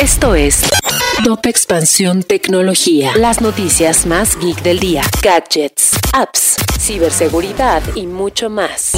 Esto es Top Expansión Tecnología. Las noticias más geek del día. Gadgets, apps, ciberseguridad y mucho más.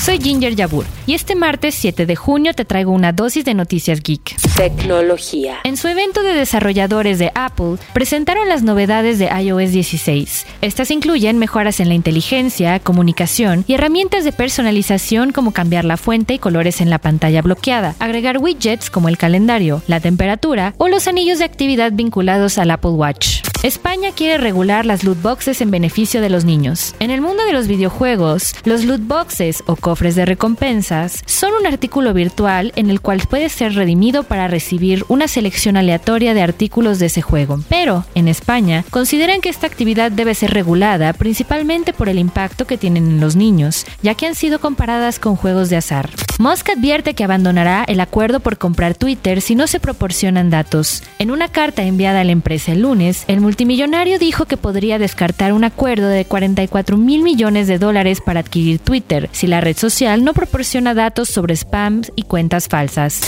Soy Ginger Yabur y este martes 7 de junio te traigo una dosis de noticias geek. Tecnología. En su evento de desarrolladores de Apple, presentaron las novedades de iOS 16. Estas incluyen mejoras en la inteligencia, comunicación y herramientas de personalización como cambiar la fuente y colores en la pantalla bloqueada, agregar widgets como el calendario, la temperatura o los anillos de actividad vinculados al Apple Watch. España quiere regular las loot boxes en beneficio de los niños. En el mundo de los videojuegos, los loot boxes o cofres de recompensas son un artículo virtual en el cual puede ser redimido para recibir una selección aleatoria de artículos de ese juego. Pero, en España, consideran que esta actividad debe ser regulada principalmente por el impacto que tienen en los niños, ya que han sido comparadas con juegos de azar. Musk advierte que abandonará el acuerdo por comprar Twitter si no se proporcionan datos. En una carta enviada a la empresa el lunes, el multimillonario dijo que podría descartar un acuerdo de 44 mil millones de dólares para adquirir Twitter si la red social no proporciona datos sobre spams y cuentas falsas.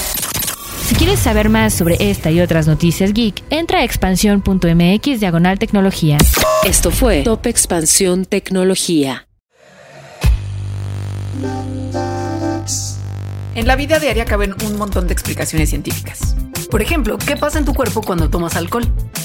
Si quieres saber más sobre esta y otras noticias geek, entra a expansión.mx diagonal tecnología. Esto fue Top Expansión Tecnología. En la vida diaria caben un montón de explicaciones científicas. Por ejemplo, ¿qué pasa en tu cuerpo cuando tomas alcohol?